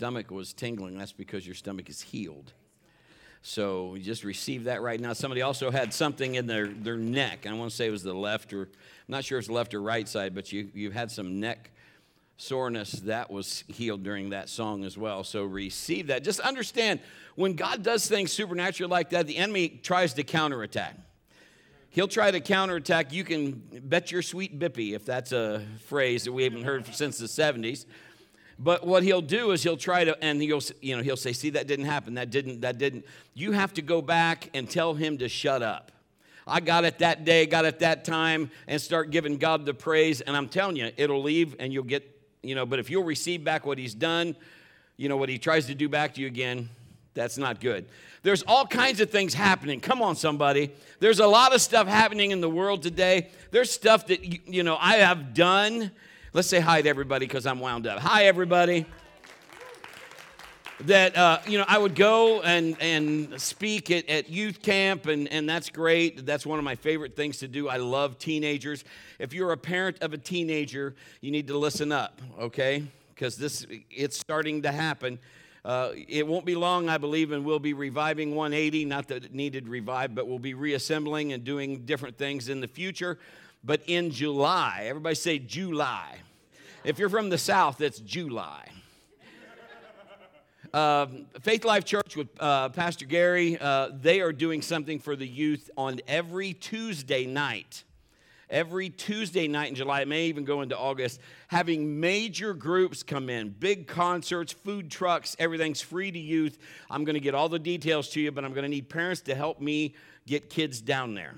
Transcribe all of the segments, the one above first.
stomach was tingling, that's because your stomach is healed. So you just receive that right now. Somebody also had something in their, their neck. I want to say it was the left or, I'm not sure it's left or right side, but you, you had some neck soreness that was healed during that song as well. So receive that. Just understand when God does things supernatural like that, the enemy tries to counterattack. He'll try to counterattack. You can bet your sweet bippy, if that's a phrase that we haven't heard since the 70s. But what he'll do is he'll try to, and he'll, you know, he'll say, "See, that didn't happen. That didn't. That didn't." You have to go back and tell him to shut up. I got it that day, got it that time, and start giving God the praise. And I'm telling you, it'll leave, and you'll get, you know. But if you'll receive back what He's done, you know what He tries to do back to you again, that's not good. There's all kinds of things happening. Come on, somebody. There's a lot of stuff happening in the world today. There's stuff that you know I have done Let's say hi to everybody because I'm wound up. Hi, everybody. That, uh, you know, I would go and, and speak at, at youth camp, and, and that's great. That's one of my favorite things to do. I love teenagers. If you're a parent of a teenager, you need to listen up, okay? Because this, it's starting to happen. Uh, it won't be long, I believe, and we'll be reviving 180. Not that it needed revived, but we'll be reassembling and doing different things in the future but in July. Everybody say July. If you're from the South, it's July. Uh, Faith Life Church with uh, Pastor Gary, uh, they are doing something for the youth on every Tuesday night. Every Tuesday night in July, it may even go into August, having major groups come in, big concerts, food trucks, everything's free to youth. I'm going to get all the details to you, but I'm going to need parents to help me get kids down there.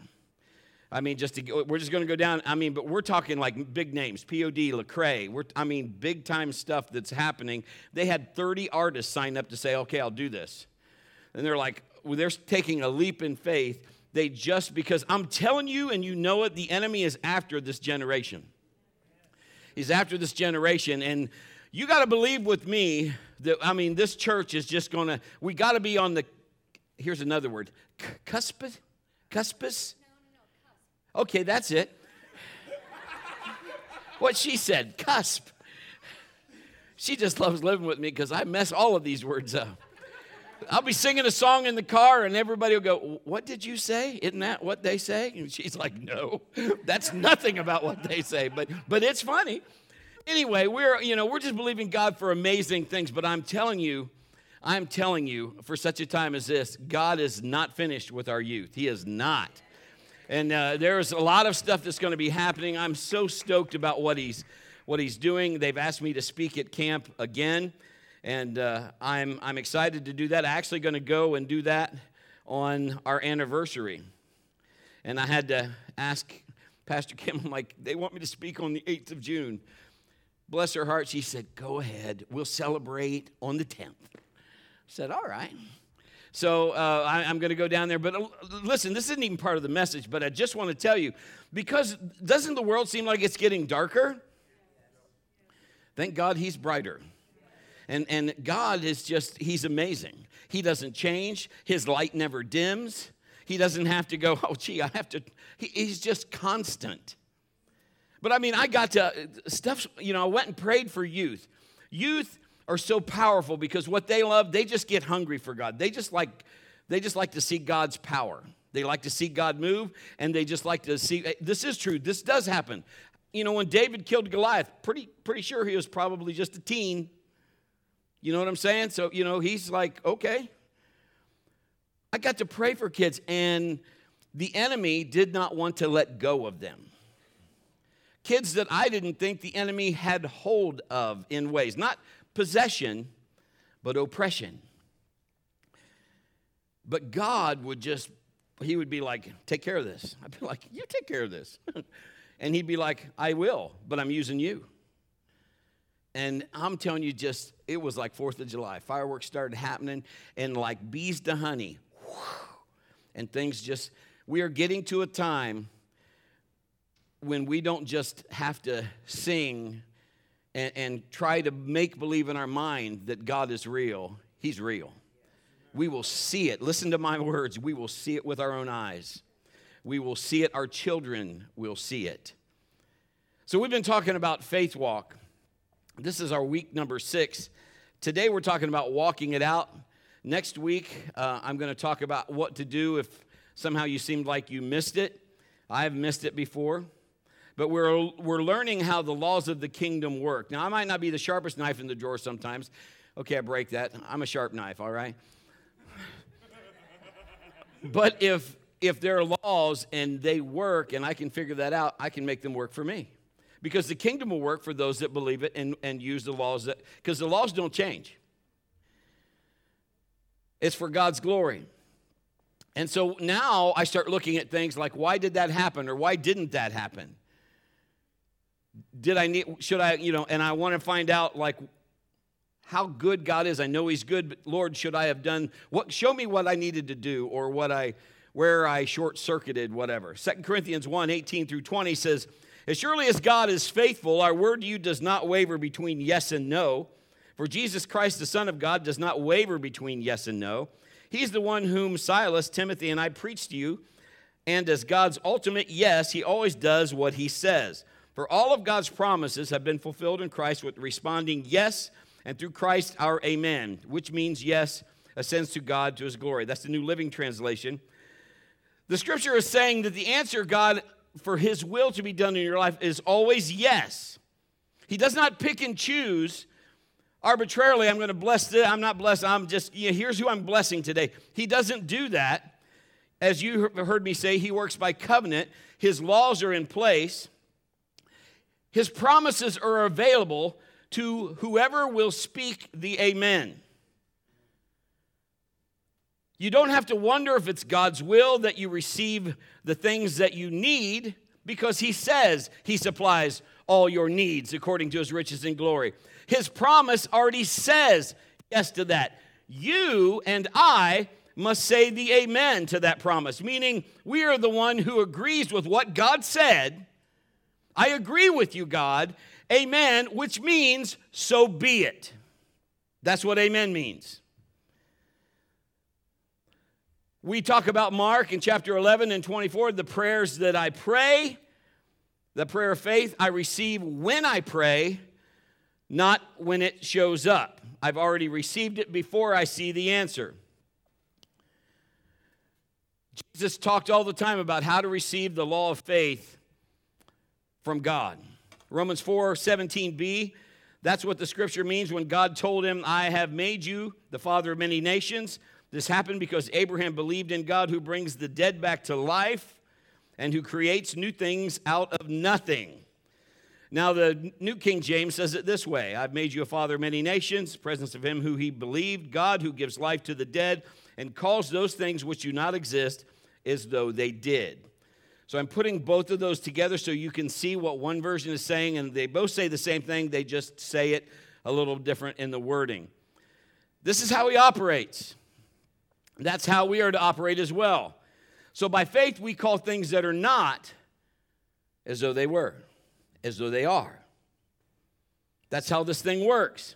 I mean, just to, we're just going to go down. I mean, but we're talking like big names, POD, Lecrae. We're, I mean, big time stuff that's happening. They had 30 artists sign up to say, okay, I'll do this. And they're like, well, they're taking a leap in faith. They just, because I'm telling you, and you know it, the enemy is after this generation. He's after this generation. And you got to believe with me that, I mean, this church is just going to, we got to be on the, here's another word, cuspid, cuspis Okay, that's it. what she said, cusp. She just loves living with me because I mess all of these words up. I'll be singing a song in the car and everybody will go, What did you say? Isn't that what they say? And she's like, No, that's nothing about what they say, but, but it's funny. Anyway, we're, you know, we're just believing God for amazing things, but I'm telling you, I'm telling you, for such a time as this, God is not finished with our youth. He is not. And uh, there's a lot of stuff that's going to be happening. I'm so stoked about what he's, what he's doing. They've asked me to speak at camp again, and uh, I'm, I'm excited to do that. I'm actually going to go and do that on our anniversary. And I had to ask Pastor Kim, I'm like, they want me to speak on the 8th of June. Bless her heart, she said, Go ahead, we'll celebrate on the 10th. I said, All right. So uh, I, am going to go down there. But uh, listen, this isn't even part of the message, but I just want to tell you because doesn't the world seem like it's getting darker? Thank God he's brighter. And, and God is just, he's amazing. He doesn't change, his light never dims. He doesn't have to go, oh, gee, I have to, he, he's just constant. But I mean, I got to, stuff, you know, I went and prayed for youth. Youth are so powerful because what they love, they just get hungry for God. They just like they just like to see God's power. They like to see God move and they just like to see eh, this is true. This does happen. You know, when David killed Goliath, pretty pretty sure he was probably just a teen. You know what I'm saying? So, you know, he's like, "Okay, I got to pray for kids and the enemy did not want to let go of them kids that I didn't think the enemy had hold of in ways. Not possession, but oppression. But God would just, He would be like, take care of this. I'd be like, you take care of this. and He'd be like, I will, but I'm using you. And I'm telling you, just, it was like 4th of July. Fireworks started happening, and like bees to honey. And things just, we are getting to a time when we don't just have to sing and, and try to make believe in our mind that God is real, He's real. We will see it. Listen to my words. We will see it with our own eyes. We will see it. Our children will see it. So, we've been talking about faith walk. This is our week number six. Today we're talking about walking it out. Next week, uh, I'm going to talk about what to do if somehow you seemed like you missed it. I have missed it before. But we're, we're learning how the laws of the kingdom work. Now, I might not be the sharpest knife in the drawer sometimes. Okay, I break that. I'm a sharp knife, all right? but if if there are laws and they work and I can figure that out, I can make them work for me. Because the kingdom will work for those that believe it and, and use the laws that, because the laws don't change. It's for God's glory. And so now I start looking at things like why did that happen or why didn't that happen? Did I need, should I, you know, and I want to find out like how good God is. I know He's good, but Lord, should I have done what? Show me what I needed to do or what I, where I short circuited, whatever. 2 Corinthians 1 18 through 20 says, As surely as God is faithful, our word to you does not waver between yes and no. For Jesus Christ, the Son of God, does not waver between yes and no. He's the one whom Silas, Timothy, and I preached to you. And as God's ultimate yes, he always does what he says. For all of God's promises have been fulfilled in Christ with responding yes, and through Christ our amen, which means yes ascends to God to his glory. That's the New Living Translation. The scripture is saying that the answer, God, for his will to be done in your life is always yes. He does not pick and choose arbitrarily, I'm going to bless this, I'm not blessed, I'm just, you know, here's who I'm blessing today. He doesn't do that. As you heard me say, he works by covenant. His laws are in place. His promises are available to whoever will speak the amen. You don't have to wonder if it's God's will that you receive the things that you need because He says He supplies all your needs according to His riches and glory. His promise already says yes to that. You and I must say the amen to that promise, meaning we are the one who agrees with what God said. I agree with you, God. Amen, which means so be it. That's what amen means. We talk about Mark in chapter 11 and 24, the prayers that I pray, the prayer of faith I receive when I pray, not when it shows up. I've already received it before I see the answer. Jesus talked all the time about how to receive the law of faith from God. Romans 4 17b, that's what the scripture means when God told him, I have made you the father of many nations. This happened because Abraham believed in God who brings the dead back to life and who creates new things out of nothing. Now, the New King James says it this way I've made you a father of many nations, presence of him who he believed, God who gives life to the dead and calls those things which do not exist as though they did. So I'm putting both of those together so you can see what one version is saying, and they both say the same thing, they just say it a little different in the wording. This is how he operates. That's how we are to operate as well. So by faith, we call things that are not as though they were, as though they are. That's how this thing works.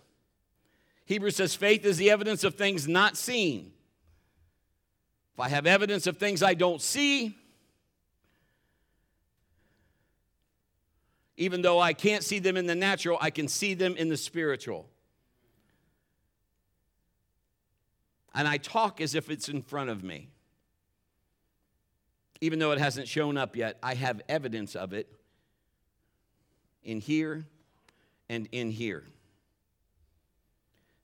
Hebrews says faith is the evidence of things not seen. If I have evidence of things I don't see, even though I can't see them in the natural, I can see them in the spiritual. and I talk as if it's in front of me. Even though it hasn't shown up yet, I have evidence of it in here and in here.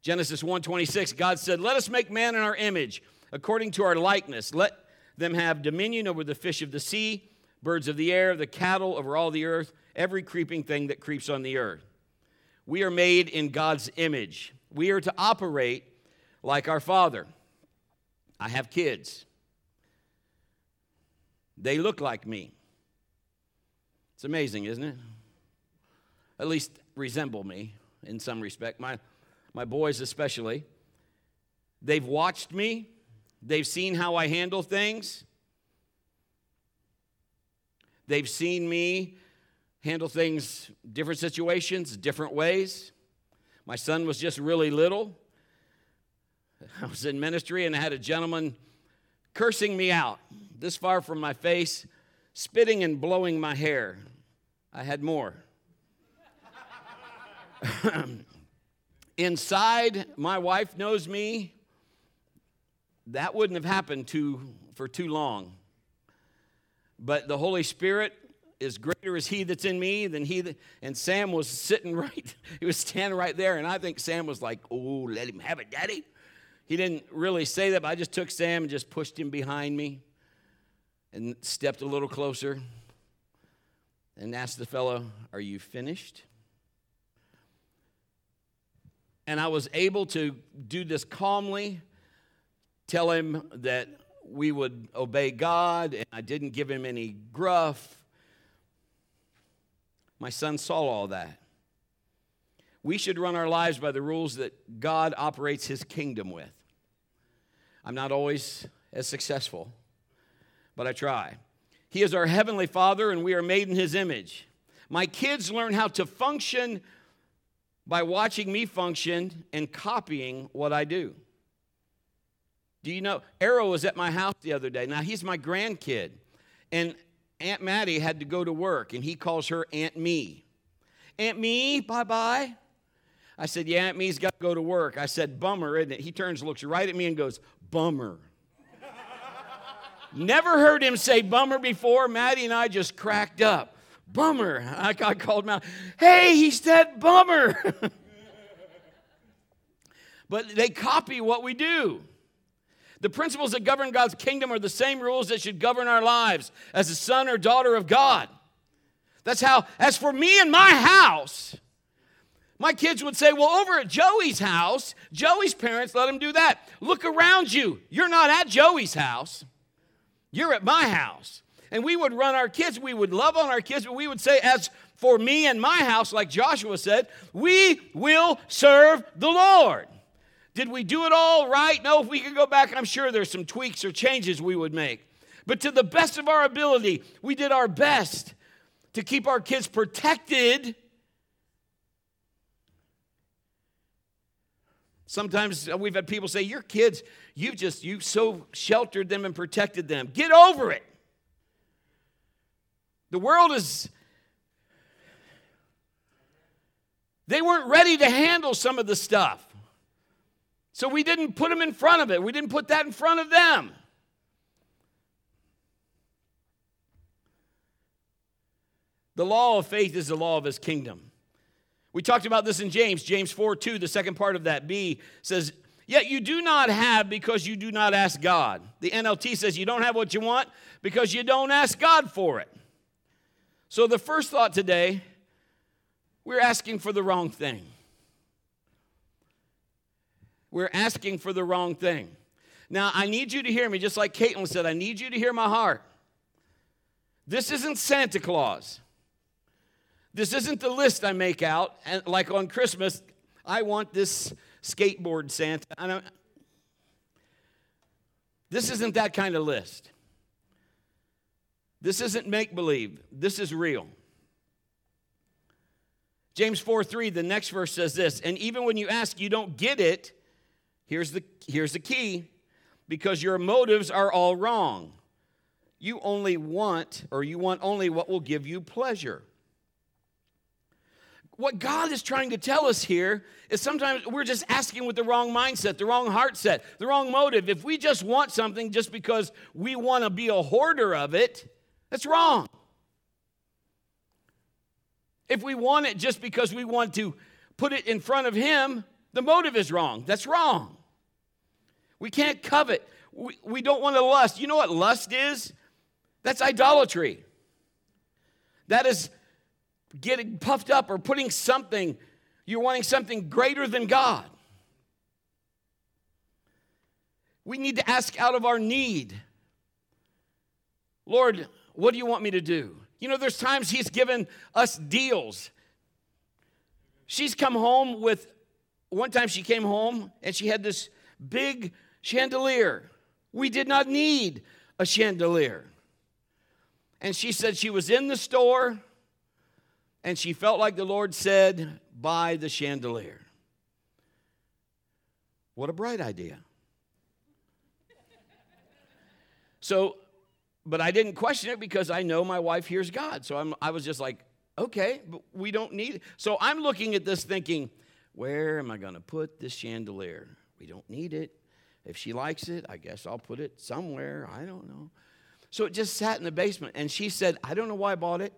Genesis 1:26 God said, "Let us make man in our image, according to our likeness. Let them have dominion over the fish of the sea, birds of the air, the cattle over all the earth, every creeping thing that creeps on the earth." We are made in God's image. We are to operate like our Father. I have kids. They look like me. It's amazing, isn't it? At least resemble me in some respect. My, my boys, especially. They've watched me, they've seen how I handle things. They've seen me handle things, different situations, different ways. My son was just really little. I was in ministry and I had a gentleman cursing me out this far from my face, spitting and blowing my hair. I had more. inside, my wife knows me. That wouldn't have happened too, for too long. But the Holy Spirit is greater is he that's in me than he that, and Sam was sitting right, he was standing right there, and I think Sam was like, oh, let him have it, daddy. He didn't really say that, but I just took Sam and just pushed him behind me and stepped a little closer and asked the fellow, Are you finished? And I was able to do this calmly, tell him that we would obey God, and I didn't give him any gruff. My son saw all that. We should run our lives by the rules that God operates his kingdom with. I'm not always as successful, but I try. He is our heavenly Father, and we are made in his image. My kids learn how to function by watching me function and copying what I do. Do you know? Arrow was at my house the other day. Now, he's my grandkid. And Aunt Maddie had to go to work, and he calls her Aunt Me. Aunt Me, bye bye. I said, Yeah, Aunt Me's got to go to work. I said, Bummer, isn't it? He turns, looks right at me, and goes, Bummer. Never heard him say bummer before. Maddie and I just cracked up. Bummer. I, I called him out. Hey, he said bummer. but they copy what we do. The principles that govern God's kingdom are the same rules that should govern our lives as a son or daughter of God. That's how, as for me and my house, my kids would say, Well, over at Joey's house, Joey's parents let him do that. Look around you. You're not at Joey's house, you're at my house. And we would run our kids, we would love on our kids, but we would say, As for me and my house, like Joshua said, we will serve the Lord. Did we do it all right? No, if we could go back, I'm sure there's some tweaks or changes we would make. But to the best of our ability, we did our best to keep our kids protected. Sometimes we've had people say, Your kids, you've just, you've so sheltered them and protected them. Get over it. The world is, they weren't ready to handle some of the stuff. So we didn't put them in front of it. We didn't put that in front of them. The law of faith is the law of his kingdom. We talked about this in James, James 4 2, the second part of that B says, Yet you do not have because you do not ask God. The NLT says you don't have what you want because you don't ask God for it. So the first thought today, we're asking for the wrong thing we're asking for the wrong thing. Now, I need you to hear me, just like Caitlin said, I need you to hear my heart. This isn't Santa Claus. This isn't the list I make out, and like on Christmas, I want this skateboard Santa. I don't, this isn't that kind of list. This isn't make believe. This is real. James 4 3, the next verse says this, and even when you ask, you don't get it Here's the, here's the key because your motives are all wrong. You only want, or you want only what will give you pleasure. What God is trying to tell us here is sometimes we're just asking with the wrong mindset, the wrong heart set, the wrong motive. If we just want something just because we want to be a hoarder of it, that's wrong. If we want it just because we want to put it in front of Him, the motive is wrong. That's wrong. We can't covet. We, we don't want to lust. You know what lust is? That's idolatry. That is getting puffed up or putting something, you're wanting something greater than God. We need to ask out of our need Lord, what do you want me to do? You know, there's times He's given us deals. She's come home with one time she came home and she had this big chandelier. We did not need a chandelier. And she said she was in the store and she felt like the Lord said, Buy the chandelier. What a bright idea. So, but I didn't question it because I know my wife hears God. So I'm, I was just like, okay, but we don't need it. So I'm looking at this thinking, Where am I going to put this chandelier? We don't need it. If she likes it, I guess I'll put it somewhere. I don't know. So it just sat in the basement. And she said, I don't know why I bought it.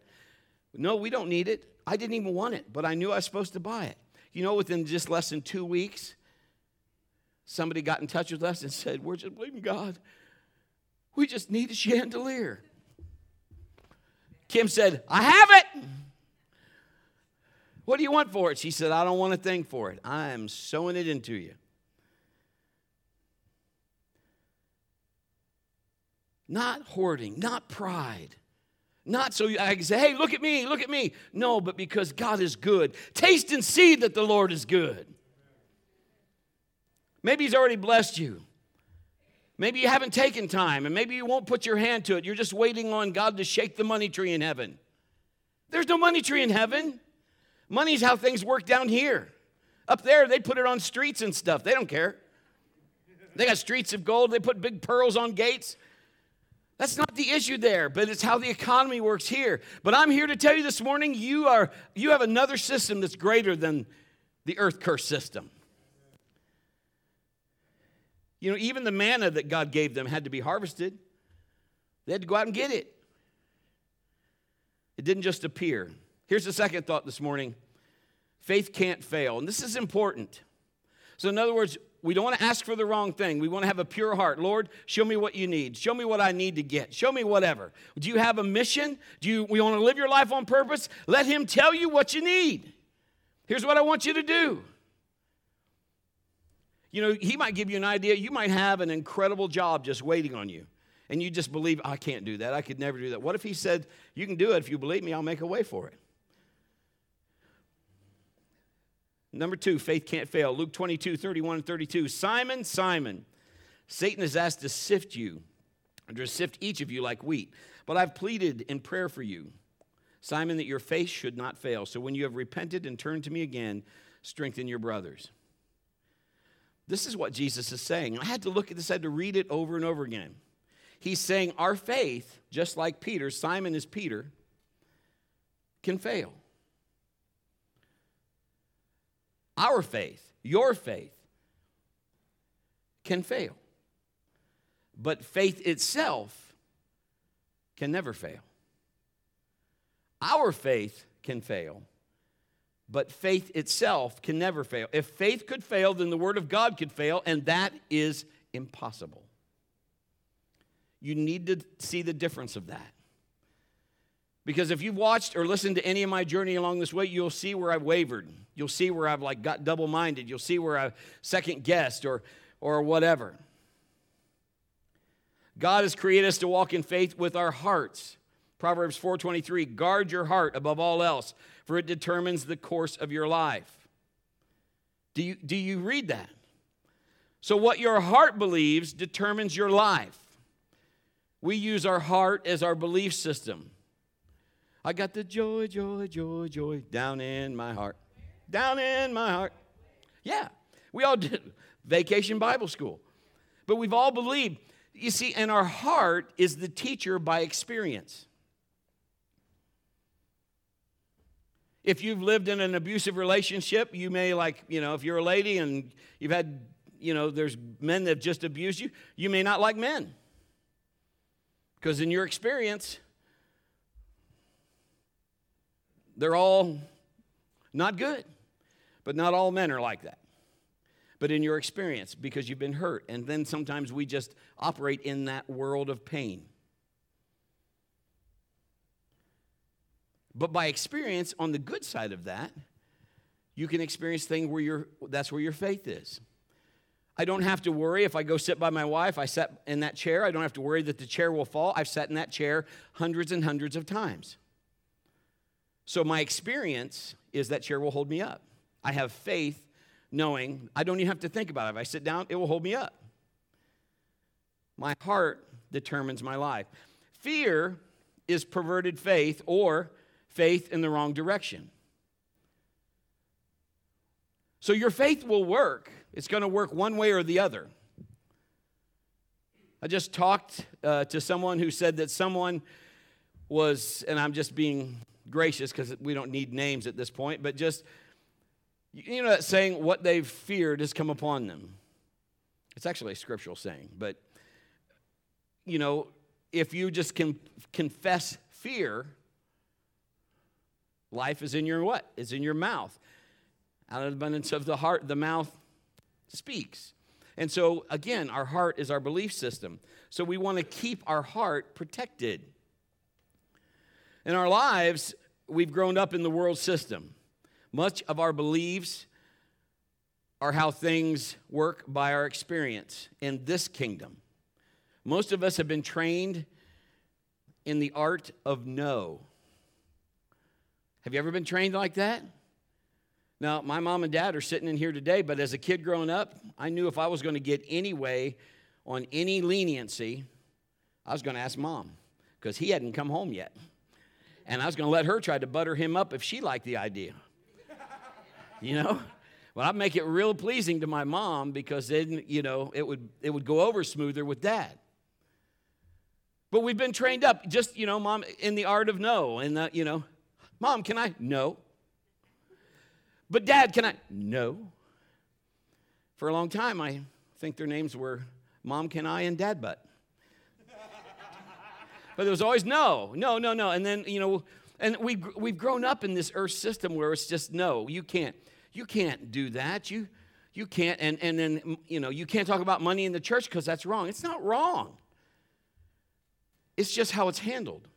No, we don't need it. I didn't even want it, but I knew I was supposed to buy it. You know, within just less than two weeks, somebody got in touch with us and said, We're just believing God. We just need a chandelier. Kim said, I have it. What do you want for it? She said, I don't want a thing for it. I am sowing it into you. Not hoarding, not pride. Not so I can say, hey, look at me, look at me. No, but because God is good. Taste and see that the Lord is good. Maybe He's already blessed you. Maybe you haven't taken time, and maybe you won't put your hand to it. You're just waiting on God to shake the money tree in heaven. There's no money tree in heaven. Money's how things work down here. Up there, they put it on streets and stuff. They don't care. They got streets of gold. They put big pearls on gates. That's not the issue there, but it's how the economy works here. But I'm here to tell you this morning you are you have another system that's greater than the earth curse system. You know, even the manna that God gave them had to be harvested. They had to go out and get it. It didn't just appear. Here's the second thought this morning faith can't fail. And this is important. So, in other words, we don't want to ask for the wrong thing. We want to have a pure heart. Lord, show me what you need. Show me what I need to get. Show me whatever. Do you have a mission? Do you we want to live your life on purpose? Let him tell you what you need. Here's what I want you to do. You know, he might give you an idea. You might have an incredible job just waiting on you. And you just believe, I can't do that. I could never do that. What if he said, You can do it if you believe me, I'll make a way for it? Number two, faith can't fail. Luke 22, 31 and 32. Simon, Simon, Satan has asked to sift you, to sift each of you like wheat. But I've pleaded in prayer for you, Simon, that your faith should not fail. So when you have repented and turned to me again, strengthen your brothers. This is what Jesus is saying. I had to look at this, I had to read it over and over again. He's saying our faith, just like Peter, Simon is Peter, can fail. Our faith, your faith, can fail. But faith itself can never fail. Our faith can fail, but faith itself can never fail. If faith could fail, then the Word of God could fail, and that is impossible. You need to see the difference of that. Because if you've watched or listened to any of my journey along this way, you'll see where I've wavered. You'll see where I've like got double-minded. You'll see where I've second guessed or or whatever. God has created us to walk in faith with our hearts. Proverbs 4:23, guard your heart above all else, for it determines the course of your life. Do you, do you read that? So, what your heart believes determines your life. We use our heart as our belief system. I got the joy, joy, joy, joy down in my heart. Down in my heart. Yeah, we all did vacation Bible school. But we've all believed. You see, and our heart is the teacher by experience. If you've lived in an abusive relationship, you may, like, you know, if you're a lady and you've had, you know, there's men that have just abused you, you may not like men. Because in your experience, they're all not good. But not all men are like that. But in your experience, because you've been hurt, and then sometimes we just operate in that world of pain. But by experience, on the good side of that, you can experience things where you that's where your faith is. I don't have to worry if I go sit by my wife, I sat in that chair, I don't have to worry that the chair will fall. I've sat in that chair hundreds and hundreds of times. So my experience is that chair will hold me up. I have faith knowing I don't even have to think about it. If I sit down, it will hold me up. My heart determines my life. Fear is perverted faith or faith in the wrong direction. So your faith will work. It's going to work one way or the other. I just talked uh, to someone who said that someone was, and I'm just being gracious because we don't need names at this point, but just, You know that saying, what they've feared has come upon them. It's actually a scriptural saying, but you know, if you just can confess fear, life is in your what? Is in your mouth. Out of the abundance of the heart, the mouth speaks. And so, again, our heart is our belief system. So we want to keep our heart protected. In our lives, we've grown up in the world system. Much of our beliefs are how things work by our experience in this kingdom. Most of us have been trained in the art of no. Have you ever been trained like that? Now, my mom and dad are sitting in here today, but as a kid growing up, I knew if I was going to get any way on any leniency, I was going to ask mom because he hadn't come home yet. And I was going to let her try to butter him up if she liked the idea. You know? Well, I'd make it real pleasing to my mom because then, you know, it would, it would go over smoother with dad. But we've been trained up, just, you know, mom, in the art of no. And, uh, you know, mom, can I? No. But dad, can I? No. For a long time, I think their names were Mom, can I? and Dad, but. But there was always no, no, no, no. And then, you know, and we, we've grown up in this earth system where it's just no, you can't. You can't do that. You, you can't. And, and then, you know, you can't talk about money in the church because that's wrong. It's not wrong, it's just how it's handled.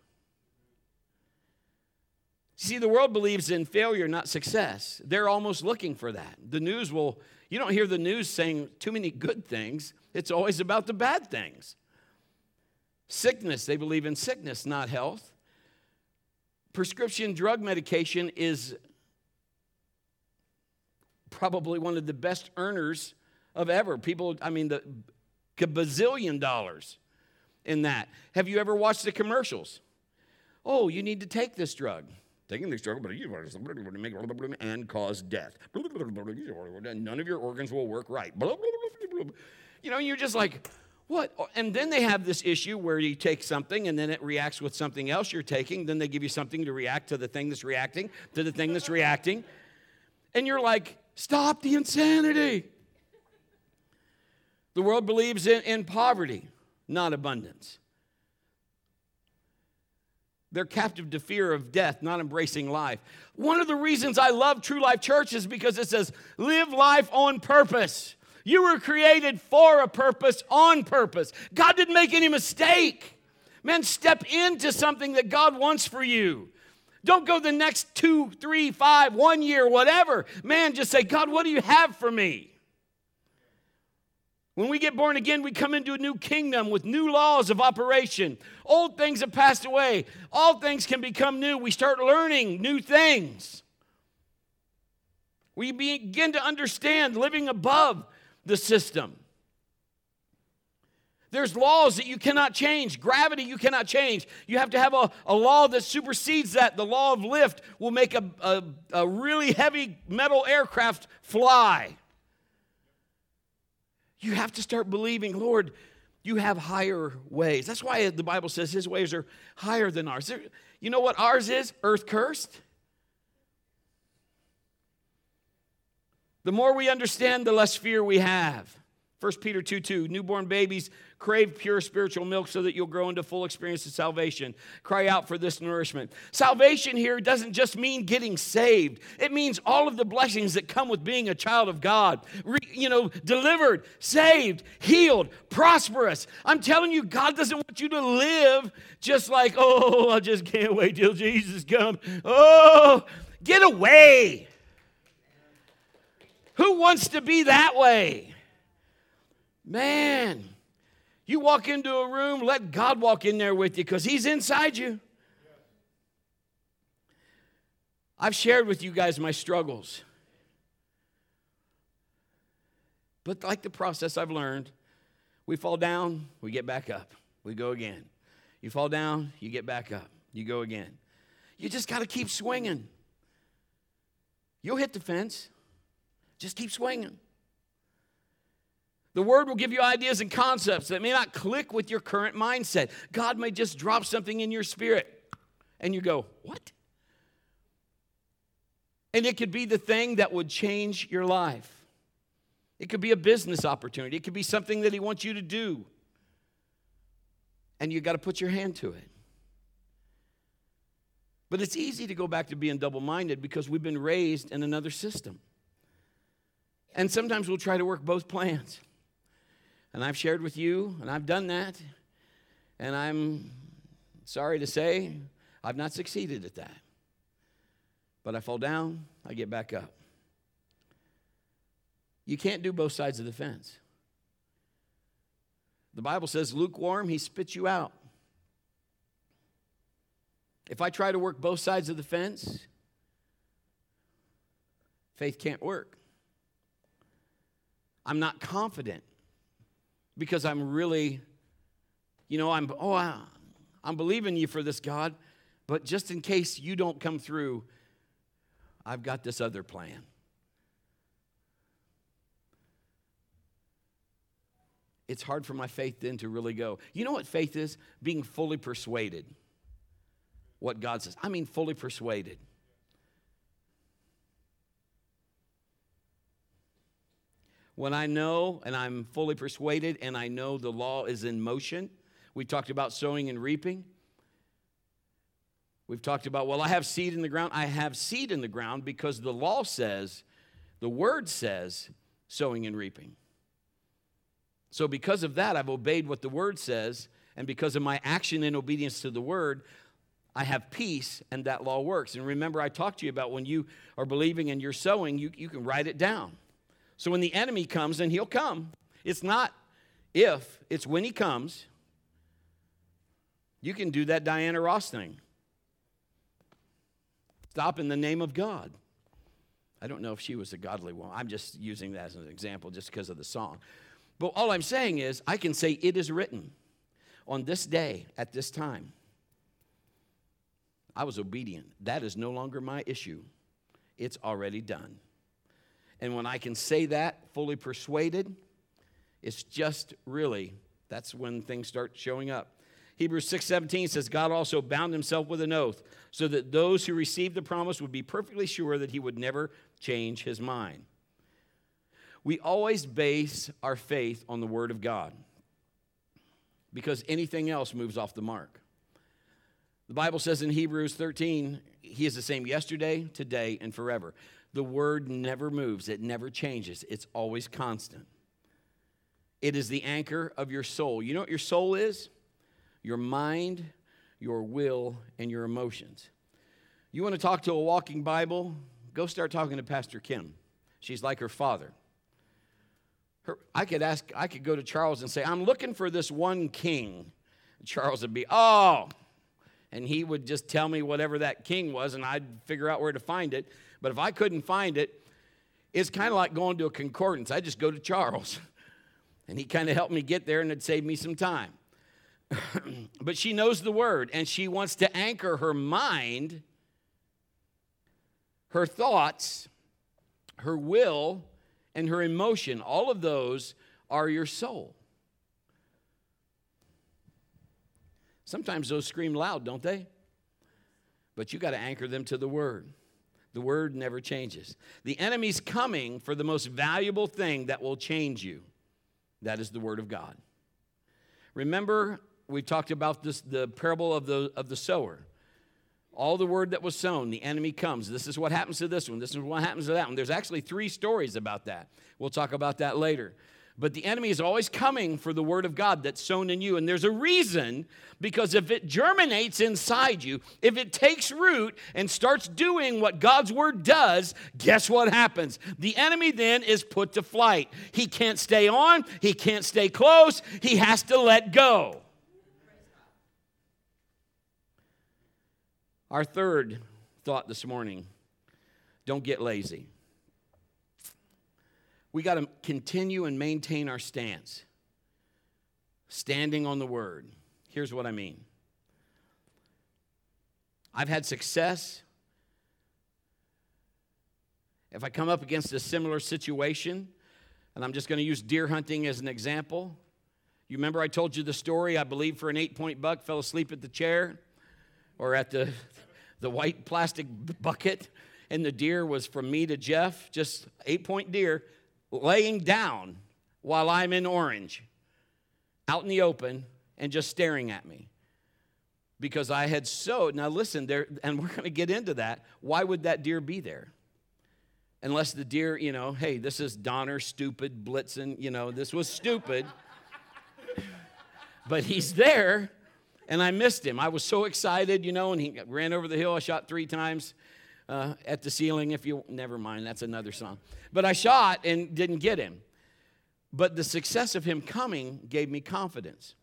See, the world believes in failure, not success. They're almost looking for that. The news will, you don't hear the news saying too many good things, it's always about the bad things. Sickness, they believe in sickness, not health. Prescription drug medication is probably one of the best earners of ever. People, I mean, the bazillion dollars in that. Have you ever watched the commercials? Oh, you need to take this drug taking this drug, and cause death. None of your organs will work right. You know, you're just like, what? Oh, and then they have this issue where you take something and then it reacts with something else you're taking. Then they give you something to react to the thing that's reacting to the thing that's reacting. And you're like, stop the insanity. The world believes in, in poverty, not abundance. They're captive to fear of death, not embracing life. One of the reasons I love True Life Church is because it says, live life on purpose. You were created for a purpose, on purpose. God didn't make any mistake. Man, step into something that God wants for you. Don't go the next two, three, five, one year, whatever. Man, just say, God, what do you have for me? When we get born again, we come into a new kingdom with new laws of operation. Old things have passed away, all things can become new. We start learning new things. We begin to understand living above the system. There's laws that you cannot change. Gravity, you cannot change. You have to have a, a law that supersedes that. The law of lift will make a, a, a really heavy metal aircraft fly. You have to start believing, Lord, you have higher ways. That's why the Bible says his ways are higher than ours. You know what ours is? Earth cursed. The more we understand, the less fear we have. 1 Peter 2 2, newborn babies crave pure spiritual milk so that you'll grow into full experience of salvation. Cry out for this nourishment. Salvation here doesn't just mean getting saved, it means all of the blessings that come with being a child of God. Re, you know, delivered, saved, healed, prosperous. I'm telling you, God doesn't want you to live just like, oh, I just can't wait till Jesus comes. Oh, get away. Who wants to be that way? Man, you walk into a room, let God walk in there with you because He's inside you. I've shared with you guys my struggles. But like the process I've learned, we fall down, we get back up, we go again. You fall down, you get back up, you go again. You just got to keep swinging. You'll hit the fence, just keep swinging. The word will give you ideas and concepts that may not click with your current mindset. God may just drop something in your spirit and you go, What? And it could be the thing that would change your life. It could be a business opportunity. It could be something that He wants you to do. And you got to put your hand to it. But it's easy to go back to being double minded because we've been raised in another system. And sometimes we'll try to work both plans. And I've shared with you, and I've done that. And I'm sorry to say, I've not succeeded at that. But I fall down, I get back up. You can't do both sides of the fence. The Bible says, lukewarm, he spits you out. If I try to work both sides of the fence, faith can't work. I'm not confident because I'm really, you know, I'm, oh, I'm believing you for this, God, but just in case you don't come through, I've got this other plan. It's hard for my faith then to really go. You know what faith is? Being fully persuaded what God says. I mean, fully persuaded. When I know and I'm fully persuaded and I know the law is in motion, we talked about sowing and reaping. We've talked about, well, I have seed in the ground. I have seed in the ground because the law says, the word says, sowing and reaping. So, because of that, I've obeyed what the word says, and because of my action in obedience to the word, I have peace, and that law works. And remember, I talked to you about when you are believing and you're sowing, you, you can write it down. So, when the enemy comes, and he'll come, it's not if, it's when he comes. You can do that Diana Ross thing. Stop in the name of God. I don't know if she was a godly woman. I'm just using that as an example just because of the song. But all I'm saying is, I can say, It is written on this day at this time. I was obedient. That is no longer my issue. It's already done. And when I can say that fully persuaded, it's just really, that's when things start showing up. Hebrews 6:17 says God also bound himself with an oath so that those who received the promise would be perfectly sure that he would never change his mind. We always base our faith on the word of God because anything else moves off the mark. The Bible says in Hebrews 13, he is the same yesterday, today, and forever. The word never moves, it never changes, it's always constant. It is the anchor of your soul. You know what your soul is? your mind, your will, and your emotions. You want to talk to a walking Bible? Go start talking to Pastor Kim. She's like her father. Her, I could ask, I could go to Charles and say, I'm looking for this one king. Charles would be, oh, and he would just tell me whatever that king was, and I'd figure out where to find it. But if I couldn't find it, it's kind of like going to a concordance. I just go to Charles, and he kind of helped me get there, and it saved me some time. but she knows the word and she wants to anchor her mind, her thoughts, her will, and her emotion. All of those are your soul. Sometimes those scream loud, don't they? But you got to anchor them to the word. The word never changes. The enemy's coming for the most valuable thing that will change you. That is the word of God. Remember we talked about this the parable of the of the sower all the word that was sown the enemy comes this is what happens to this one this is what happens to that one there's actually three stories about that we'll talk about that later but the enemy is always coming for the word of God that's sown in you. And there's a reason because if it germinates inside you, if it takes root and starts doing what God's word does, guess what happens? The enemy then is put to flight. He can't stay on, he can't stay close, he has to let go. Our third thought this morning don't get lazy. We got to continue and maintain our stance, standing on the word. Here's what I mean I've had success. If I come up against a similar situation, and I'm just going to use deer hunting as an example. You remember I told you the story, I believe, for an eight point buck, fell asleep at the chair or at the, the white plastic bucket and the deer was from me to Jeff, just eight point deer, laying down while I'm in orange, out in the open, and just staring at me. Because I had sowed. Now, listen, there, and we're going to get into that. Why would that deer be there? Unless the deer, you know, hey, this is Donner, stupid, Blitzen, you know, this was stupid. but he's there, and I missed him. I was so excited, you know, and he ran over the hill. I shot three times uh, at the ceiling. If you, never mind, that's another song. But I shot and didn't get him. But the success of him coming gave me confidence.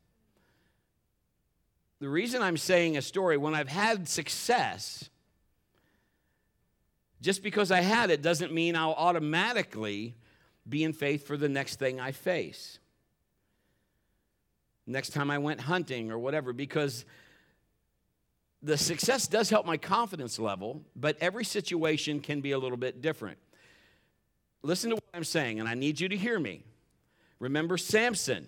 The reason I'm saying a story, when I've had success, just because I had it doesn't mean I'll automatically be in faith for the next thing I face. Next time I went hunting or whatever, because the success does help my confidence level, but every situation can be a little bit different. Listen to what I'm saying, and I need you to hear me. Remember Samson.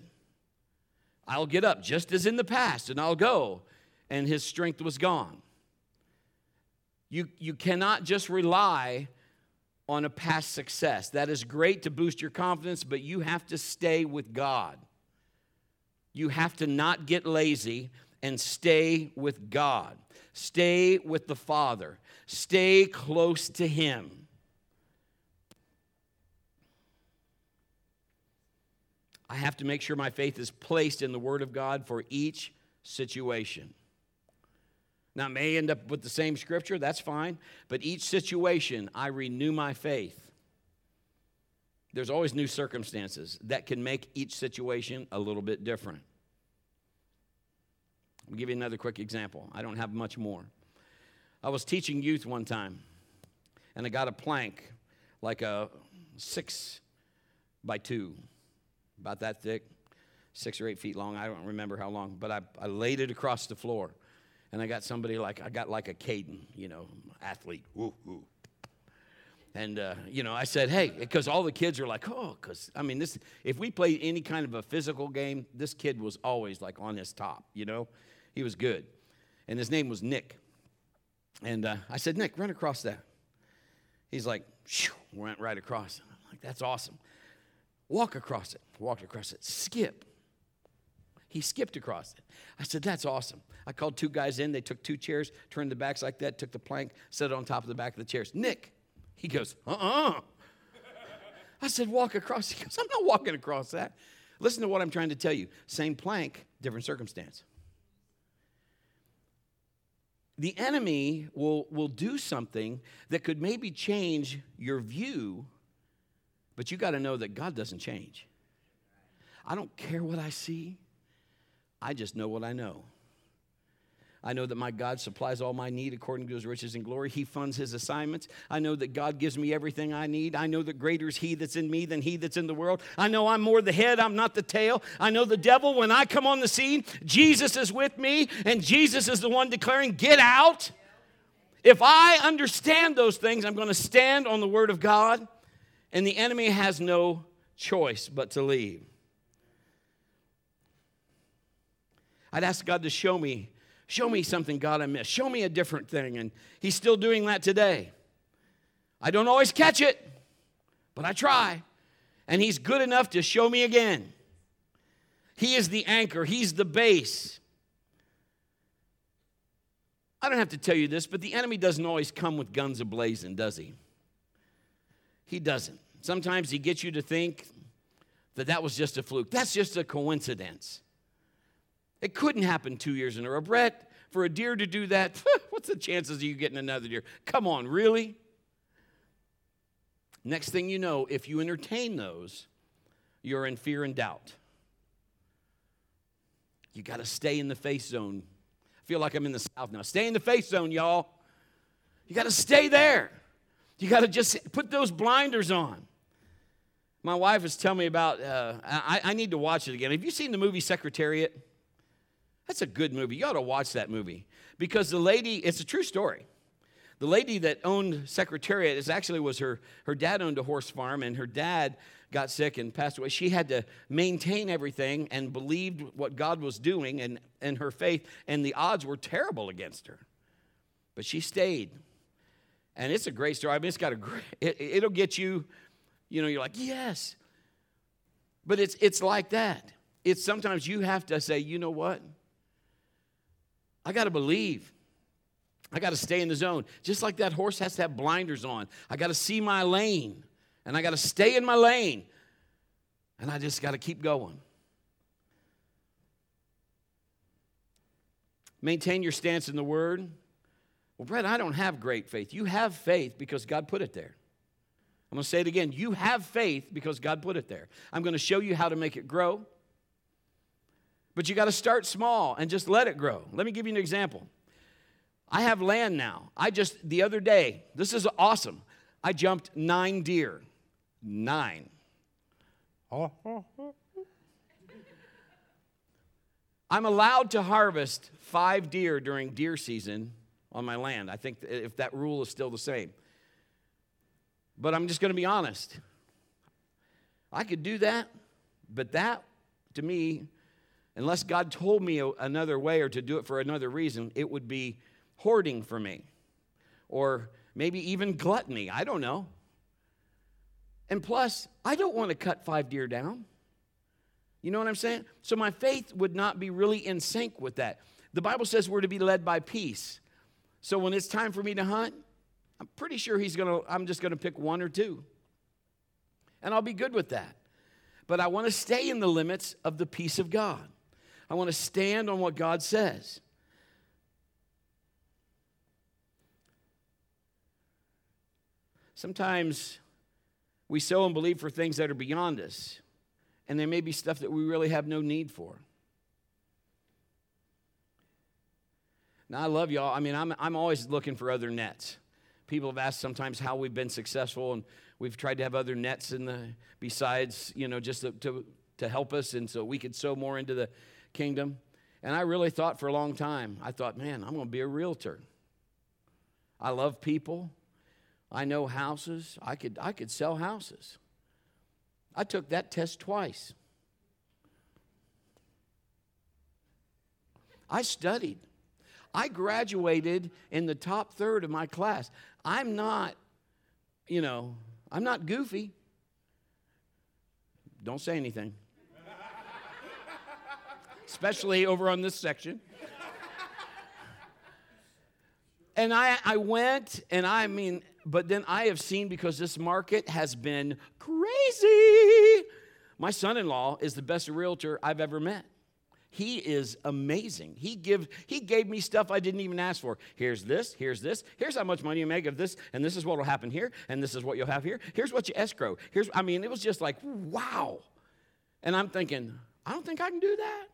I'll get up just as in the past, and I'll go, and his strength was gone. You, you cannot just rely on a past success. That is great to boost your confidence, but you have to stay with God. You have to not get lazy and stay with God. Stay with the Father. Stay close to Him. I have to make sure my faith is placed in the Word of God for each situation. Now, I may end up with the same scripture, that's fine, but each situation, I renew my faith. There's always new circumstances that can make each situation a little bit different. I'll give you another quick example. I don't have much more. I was teaching youth one time, and I got a plank, like a six by two about that thick, six or eight feet long. I don't remember how long, but I, I laid it across the floor. And I got somebody like, I got like a Caden, you know, athlete. Woo, woo. And, uh, you know, I said, hey, because all the kids are like, oh, because, I mean, this, if we played any kind of a physical game, this kid was always like on his top, you know? He was good. And his name was Nick. And uh, I said, Nick, run across that. He's like, shoo, went right across. I'm like, that's awesome. Walk across it. Walked across it. Skip. He skipped across it. I said, That's awesome. I called two guys in. They took two chairs, turned the backs like that, took the plank, set it on top of the back of the chairs. Nick, he goes, Uh uh-uh. uh I said, Walk across. He goes, I'm not walking across that. Listen to what I'm trying to tell you. Same plank, different circumstance. The enemy will, will do something that could maybe change your view but you got to know that God doesn't change. I don't care what I see, I just know what I know. I know that my God supplies all my need according to his riches and glory. He funds his assignments. I know that God gives me everything I need. I know that greater is he that's in me than he that's in the world. I know I'm more the head, I'm not the tail. I know the devil, when I come on the scene, Jesus is with me, and Jesus is the one declaring, Get out. If I understand those things, I'm going to stand on the word of God and the enemy has no choice but to leave. I'd ask God to show me, show me something, God, I missed. Show me a different thing. And He's still doing that today. I don't always catch it, but I try. And He's good enough to show me again. He is the anchor, He's the base. I don't have to tell you this, but the enemy doesn't always come with guns ablazing, does he? He doesn't. Sometimes he gets you to think that that was just a fluke. That's just a coincidence. It couldn't happen two years in a row. Brett, for a deer to do that, what's the chances of you getting another deer? Come on, really? Next thing you know, if you entertain those, you're in fear and doubt. You got to stay in the faith zone. I feel like I'm in the South now. Stay in the faith zone, y'all. You got to stay there. You got to just put those blinders on. My wife was telling me about, uh, I, I need to watch it again. Have you seen the movie Secretariat? That's a good movie. You ought to watch that movie because the lady, it's a true story. The lady that owned Secretariat is actually was her, her dad owned a horse farm and her dad got sick and passed away. She had to maintain everything and believed what God was doing and, and her faith, and the odds were terrible against her. But she stayed And it's a great story. I mean, it's got a great, it, it'll get you, you know, you're like, yes. But it's, it's like that. It's sometimes you have to say, you know what? I got to believe. I got to stay in the zone. Just like that horse has to have blinders on. I got to see my lane and I got to stay in my lane. And I just got to keep going. Maintain your stance in the word. Well, Brett, I don't have great faith. You have faith because God put it there. I'm going to say it again. You have faith because God put it there. I'm going to show you how to make it grow. But you got to start small and just let it grow. Let me give you an example. I have land now. I just, the other day, this is awesome. I jumped nine deer. Nine. I'm allowed to harvest five deer during deer season on my land. I think if that rule is still the same. But I'm just going to be honest. I could do that, but that, to me, unless God told me another way or to do it for another reason, it would be hoarding for me. Or maybe even gluttony. I don't know. And plus, I don't want to cut five deer down. You know what I'm saying? So my faith would not be really in sync with that. The Bible says we're to be led by peace. So when it's time for me to hunt, I'm pretty sure he's going to I'm just going to pick one or two. And I'll be good with that. But I want to stay in the limits of the peace of God. I want to stand on what God says. Sometimes we sow and believe for things that are beyond us, and there may be stuff that we really have no need for. Now, I love y'all. I mean, I'm, I'm always looking for other nets. People have asked sometimes how we've been successful, and we've tried to have other nets in the besides, you know, just to, to, to help us, and so we could sow more into the kingdom. And I really thought for a long time, I thought, man, I'm going to be a realtor. I love people. I know houses. I could, I could sell houses. I took that test twice. I studied. I graduated in the top third of my class. I'm not, you know, I'm not goofy. Don't say anything. Especially over on this section. And I, I went, and I mean, but then I have seen because this market has been crazy. My son in law is the best realtor I've ever met. He is amazing. He give he gave me stuff I didn't even ask for. Here's this, here's this, here's how much money you make of this, and this is what will happen here, and this is what you'll have here. Here's what you escrow. Here's I mean, it was just like, wow. And I'm thinking, I don't think I can do that.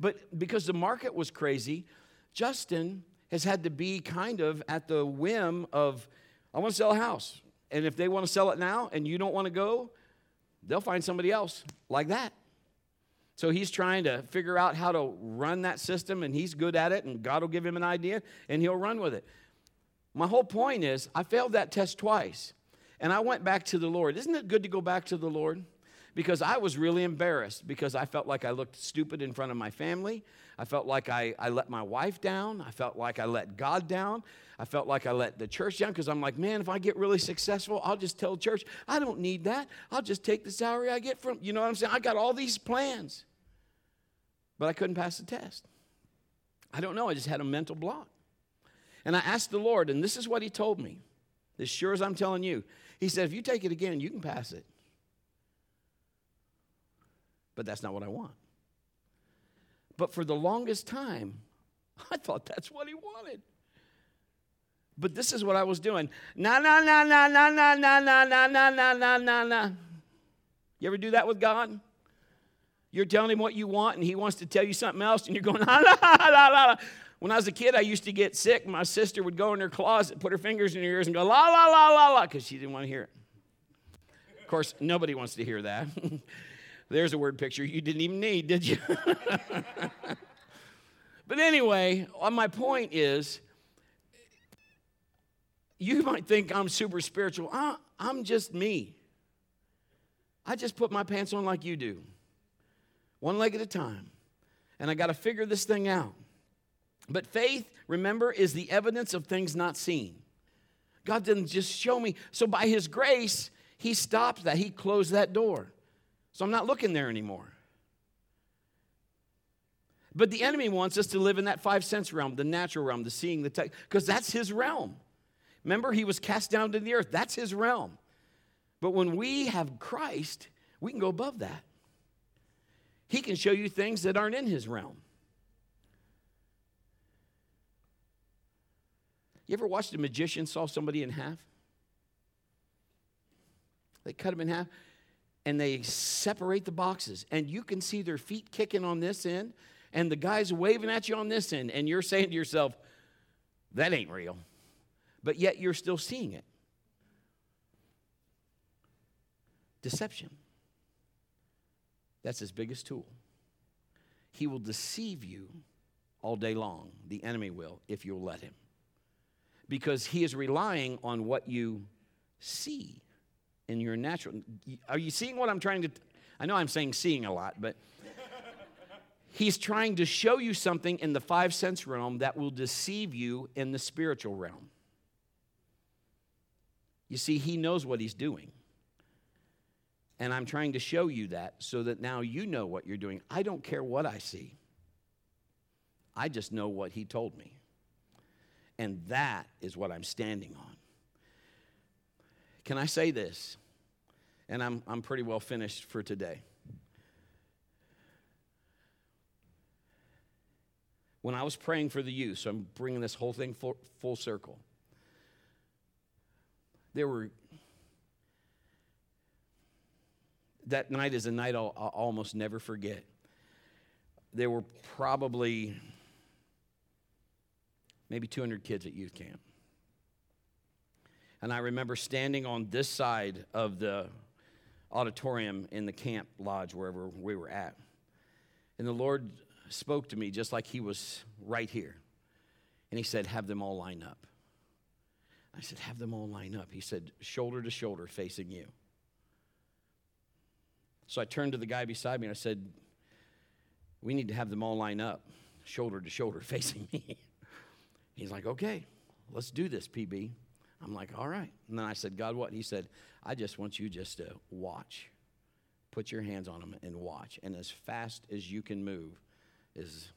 But because the market was crazy, Justin has had to be kind of at the whim of I want to sell a house. And if they want to sell it now and you don't want to go, they'll find somebody else like that. So he's trying to figure out how to run that system, and he's good at it, and God will give him an idea, and he'll run with it. My whole point is, I failed that test twice, and I went back to the Lord. Isn't it good to go back to the Lord? Because I was really embarrassed because I felt like I looked stupid in front of my family. I felt like I, I let my wife down. I felt like I let God down. I felt like I let the church down because I'm like, man, if I get really successful, I'll just tell church, I don't need that. I'll just take the salary I get from, you know what I'm saying? I got all these plans. But I couldn't pass the test. I don't know. I just had a mental block. And I asked the Lord, and this is what He told me, as sure as I'm telling you. He said, if you take it again, you can pass it. But that's not what I want. But for the longest time, I thought that's what He wanted. But this is what I was doing. Na na na na na na na na na na na na na na. You ever do that with God? You're telling him what you want, and he wants to tell you something else, and you're going, la, la, la, la. When I was a kid, I used to get sick. My sister would go in her closet, put her fingers in her ears, and go, la, la, la, la, la, because she didn't want to hear it. Of course, nobody wants to hear that. There's a word picture you didn't even need, did you? but anyway, uh, my point is, you might think I'm super spiritual. I'm just me. I just put my pants on like you do, one leg at a time. And I got to figure this thing out. But faith, remember, is the evidence of things not seen. God didn't just show me. So by his grace, he stopped that. He closed that door. So I'm not looking there anymore. But the enemy wants us to live in that five sense realm, the natural realm, the seeing, the tech, because that's his realm. Remember, he was cast down to the earth. That's his realm. But when we have Christ, we can go above that. He can show you things that aren't in his realm. You ever watched a magician saw somebody in half? They cut him in half and they separate the boxes, and you can see their feet kicking on this end, and the guy's waving at you on this end, and you're saying to yourself, that ain't real. But yet you're still seeing it. Deception. That's his biggest tool. He will deceive you all day long. The enemy will, if you'll let him. Because he is relying on what you see in your natural. Are you seeing what I'm trying to? I know I'm saying seeing a lot, but he's trying to show you something in the five sense realm that will deceive you in the spiritual realm. You see, he knows what he's doing. And I'm trying to show you that so that now you know what you're doing. I don't care what I see, I just know what he told me. And that is what I'm standing on. Can I say this? And I'm, I'm pretty well finished for today. When I was praying for the youth, so I'm bringing this whole thing full, full circle. There were, that night is a night I'll, I'll almost never forget. There were probably maybe 200 kids at youth camp. And I remember standing on this side of the auditorium in the camp lodge, wherever we were at. And the Lord spoke to me just like He was right here. And He said, Have them all line up. I said, Have them all line up. He said, Shoulder to shoulder facing you. So I turned to the guy beside me and I said, We need to have them all line up, shoulder to shoulder facing me. He's like, Okay, let's do this, PB. I'm like, all right. And then I said, God, what? He said, I just want you just to watch. Put your hands on them and watch. And as fast as you can move is.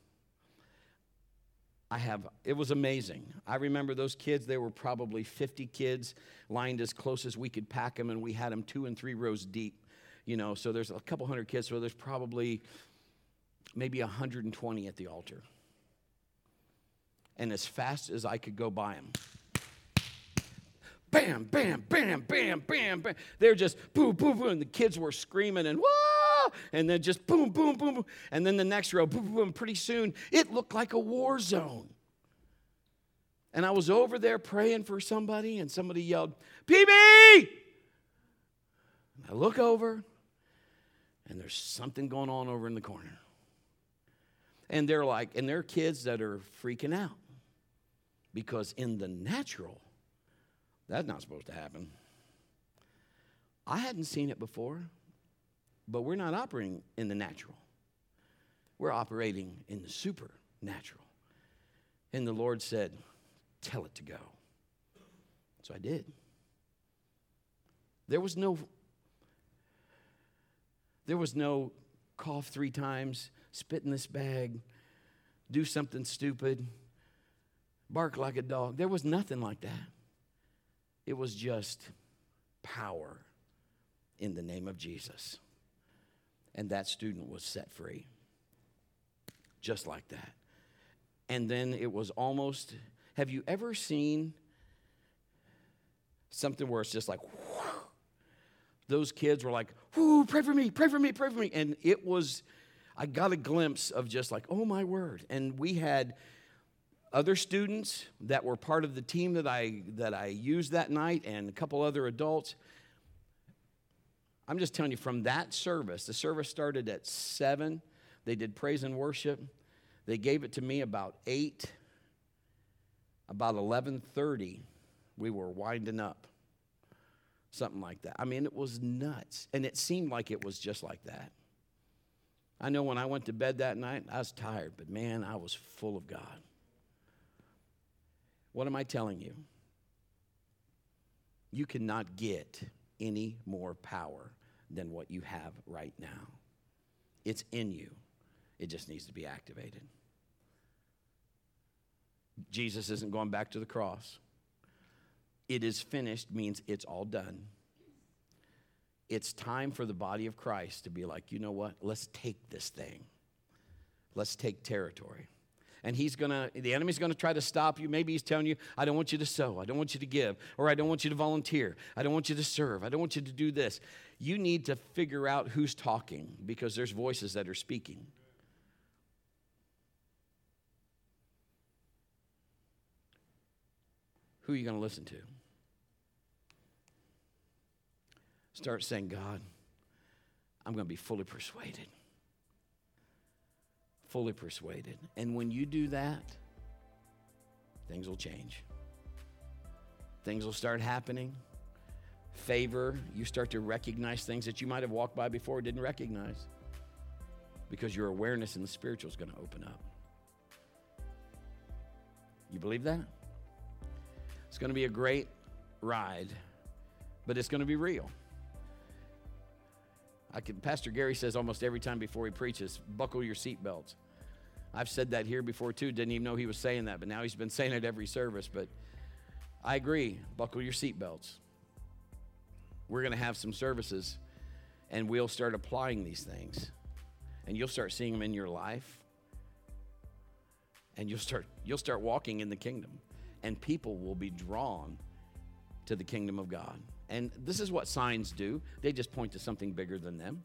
I have, it was amazing. I remember those kids, there were probably 50 kids lined as close as we could pack them, and we had them two and three rows deep, you know. So there's a couple hundred kids, so there's probably maybe 120 at the altar. And as fast as I could go by them, bam, bam, bam, bam, bam, bam. They're just boom, boom, boom. And the kids were screaming and whoa, and then just boom, boom, boom, boom. And then the next row, boom, boom, boom. Pretty soon, it looked like a war zone. And I was over there praying for somebody, and somebody yelled, PB! I look over, and there's something going on over in the corner. And they're like, and they're kids that are freaking out because in the natural, that's not supposed to happen. I hadn't seen it before, but we're not operating in the natural. We're operating in the supernatural. And the Lord said, Tell it to go. So I did. There was no there was no cough three times, spit in this bag, do something stupid, bark like a dog. There was nothing like that. It was just power in the name of Jesus. And that student was set free. Just like that. And then it was almost have you ever seen something where it's just like, those kids were like, Whoo, pray for me, pray for me, pray for me. And it was, I got a glimpse of just like, oh my word. And we had other students that were part of the team that I that I used that night and a couple other adults. I'm just telling you from that service, the service started at 7. They did praise and worship. They gave it to me about 8. About 11:30, we were winding up. Something like that. I mean, it was nuts. And it seemed like it was just like that. I know when I went to bed that night, I was tired, but man, I was full of God. What am I telling you? You cannot get any more power than what you have right now. It's in you, it just needs to be activated. Jesus isn't going back to the cross. It is finished means it's all done. It's time for the body of Christ to be like, you know what? Let's take this thing. Let's take territory. And he's gonna, the enemy's gonna try to stop you. Maybe he's telling you, I don't want you to sow, I don't want you to give, or I don't want you to volunteer, I don't want you to serve, I don't want you to do this. You need to figure out who's talking because there's voices that are speaking. Who are you gonna listen to? Start saying, God, I'm going to be fully persuaded. Fully persuaded. And when you do that, things will change. Things will start happening. Favor, you start to recognize things that you might have walked by before didn't recognize because your awareness in the spiritual is going to open up. You believe that? It's going to be a great ride, but it's going to be real. I can, Pastor Gary says almost every time before he preaches, buckle your seatbelts. I've said that here before too. Didn't even know he was saying that, but now he's been saying it every service. But I agree, buckle your seatbelts. We're going to have some services and we'll start applying these things. And you'll start seeing them in your life. And you'll start you'll start walking in the kingdom. And people will be drawn to the kingdom of God. And this is what signs do they just point to something bigger than them.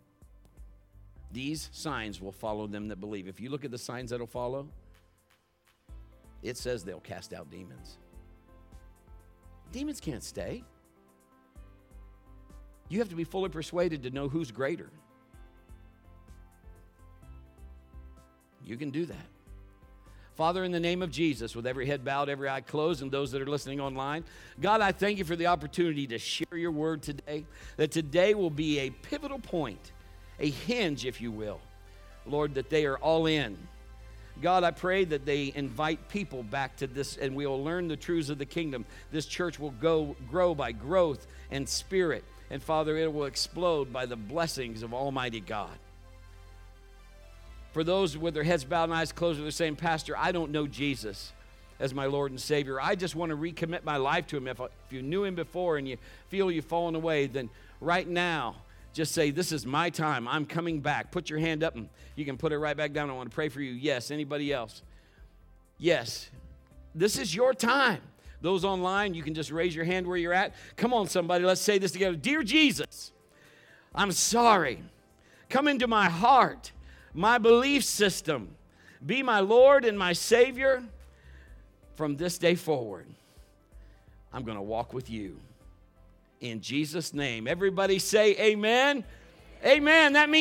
These signs will follow them that believe. If you look at the signs that'll follow, it says they'll cast out demons. Demons can't stay. You have to be fully persuaded to know who's greater. You can do that. Father, in the name of Jesus, with every head bowed, every eye closed, and those that are listening online, God, I thank you for the opportunity to share your word today. That today will be a pivotal point, a hinge, if you will. Lord, that they are all in. God, I pray that they invite people back to this and we'll learn the truths of the kingdom. This church will go grow by growth and spirit. And Father, it will explode by the blessings of Almighty God. For those with their heads bowed and eyes closed, they're saying, Pastor, I don't know Jesus as my Lord and Savior. I just want to recommit my life to Him. If, if you knew Him before and you feel you've fallen away, then right now, just say, This is my time. I'm coming back. Put your hand up and you can put it right back down. I want to pray for you. Yes. Anybody else? Yes. This is your time. Those online, you can just raise your hand where you're at. Come on, somebody. Let's say this together. Dear Jesus, I'm sorry. Come into my heart my belief system. Be my Lord and my Savior from this day forward. I'm going to walk with you. In Jesus' name. Everybody say amen. Amen. That means